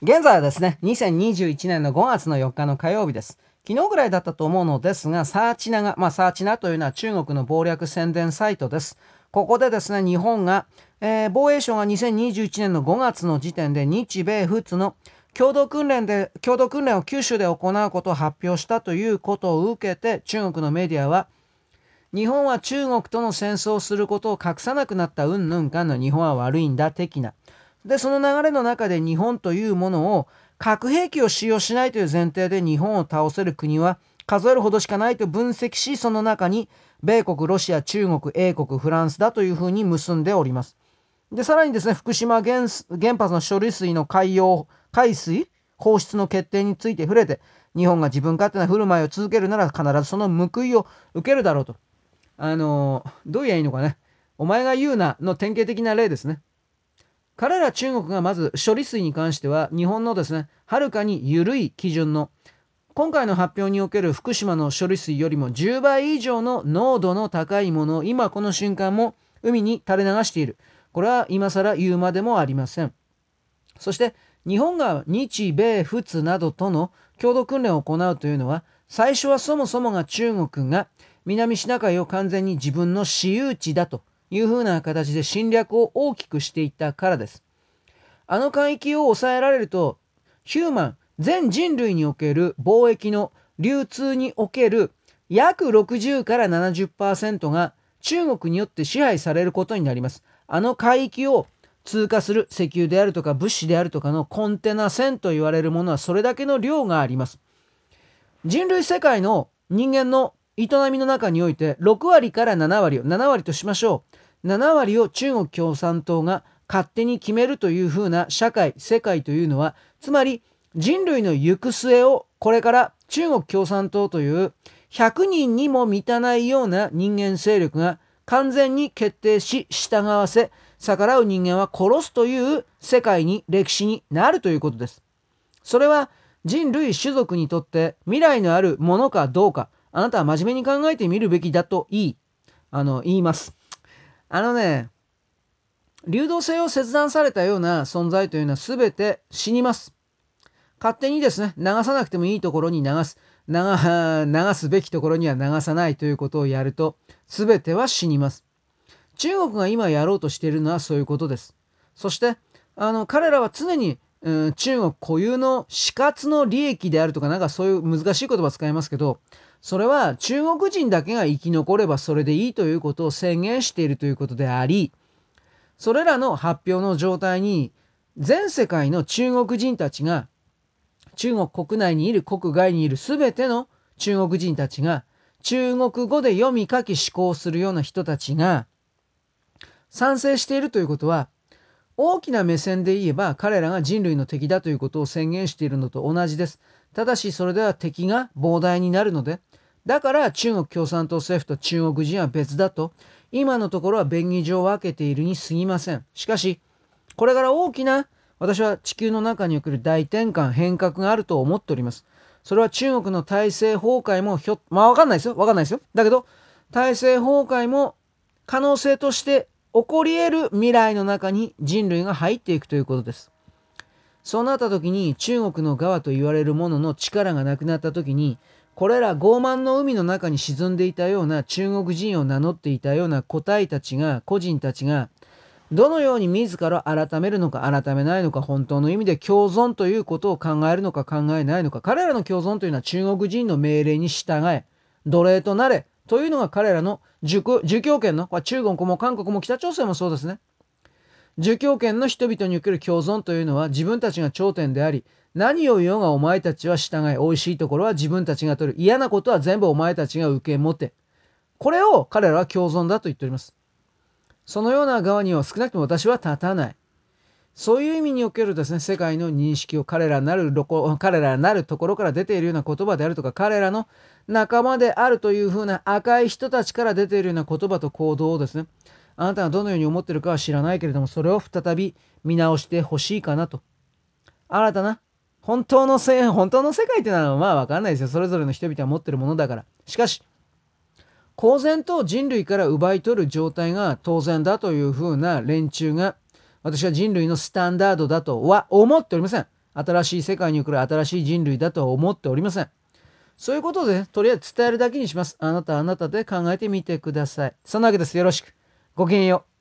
現在はですね、2021年の5月の4日の火曜日です。昨日ぐらいだったと思うのですが、サーチナが、まあ、サーチナというのは中国の謀略宣伝サイトです。ここでですね、日本が、えー、防衛省が2021年の5月の時点で日米仏の共同訓練で、共同訓練を九州で行うことを発表したということを受けて、中国のメディアは、日本は中国との戦争をすることを隠さなくなったうんぬんかの日本は悪いんだ的な。で、その流れの中で日本というものを核兵器を使用しないという前提で日本を倒せる国は数えるほどしかないと分析し、その中に米国、ロシア、中国、英国、フランスだというふうに結んでおります。で、さらにですね、福島原原発の処理水の海洋、海水放出の決定について触れて、日本が自分勝手な振る舞いを続けるなら必ずその報いを受けるだろうと。あの、どう言えばいいのかね。お前が言うなの典型的な例ですね。彼ら中国がまず処理水に関しては日本のですね、はるかに緩い基準の今回の発表における福島の処理水よりも10倍以上の濃度の高いものを今この瞬間も海に垂れ流している。これは今更言うまでもありません。そして日本が日米仏などとの共同訓練を行うというのは最初はそもそもが中国が南シナ海を完全に自分の私有地だというふうな形で侵略を大きくしていったからです。あの海域を抑えられると、ヒューマン、全人類における貿易の流通における約60から70%が中国によって支配されることになります。あの海域を通過する石油であるとか物資であるとかのコンテナ船と言われるものはそれだけの量があります。人類世界の人間の営みの中において6割から7割を7割としましょう7割を中国共産党が勝手に決めるというふうな社会世界というのはつまり人類の行く末をこれから中国共産党という100人にも満たないような人間勢力が完全に決定し従わせ逆らう人間は殺すという世界に歴史になるということです。それは人類種族にとって未来のあるものかどうかあなたは真面目に考えてみるべきだと言い、あの、言います。あのね、流動性を切断されたような存在というのは全て死にます。勝手にですね、流さなくてもいいところに流す、流 流すべきところには流さないということをやると、全ては死にます。中国が今やろうとしているのはそういうことです。そして、あの、彼らは常に、うん、中国固有の死活の利益であるとか、なんかそういう難しい言葉使いますけど、それは中国人だけが生き残ればそれでいいということを宣言しているということであり、それらの発表の状態に全世界の中国人たちが中国国内にいる国外にいる全ての中国人たちが中国語で読み書き思考するような人たちが賛成しているということは大きな目線で言えば彼らが人類の敵だということを宣言しているのと同じです。ただしそれでは敵が膨大になるのでだから中国共産党政府と中国人は別だと今のところは便宜上分けているに過ぎません。しかしこれから大きな私は地球の中における大転換変革があると思っております。それは中国の体制崩壊もひょまあわかんないですよ。わかんないですよ。だけど体制崩壊も可能性として起こり得る未来の中に人類が入っていくということです。そうなった時に中国の側と言われるものの力がなくなった時にこれら傲慢の海の中に沈んでいたような中国人を名乗っていたような個体たちが個人たちがどのように自ら改めるのか改めないのか本当の意味で共存ということを考えるのか考えないのか彼らの共存というのは中国人の命令に従え奴隷となれというのが彼らの儒教権の、中国も韓国も北朝鮮もそうですね。儒教権の人々における共存というのは自分たちが頂点であり、何を言おうがお前たちは従い、美味しいところは自分たちが取る。嫌なことは全部お前たちが受け持て。これを彼らは共存だと言っております。そのような側には少なくとも私は立たない。そういう意味におけるですね、世界の認識を彼らなる彼らなるところから出ているような言葉であるとか、彼らの仲間であるというふうな赤い人たちから出ているような言葉と行動をですね、あなたがどのように思っているかは知らないけれども、それを再び見直してほしいかなと。新たな、本当の世、本当の世界っていうのはまあわかんないですよ。それぞれの人々が持ってるものだから。しかし、公然と人類から奪い取る状態が当然だというふうな連中が私は人類のスタンダードだとは思っておりません。新しい世界に来る新しい人類だとは思っておりません。そういうことで、とりあえず伝えるだけにします。あなたあなたで考えてみてください。そんなわけです。よろしく。ごきげんよう。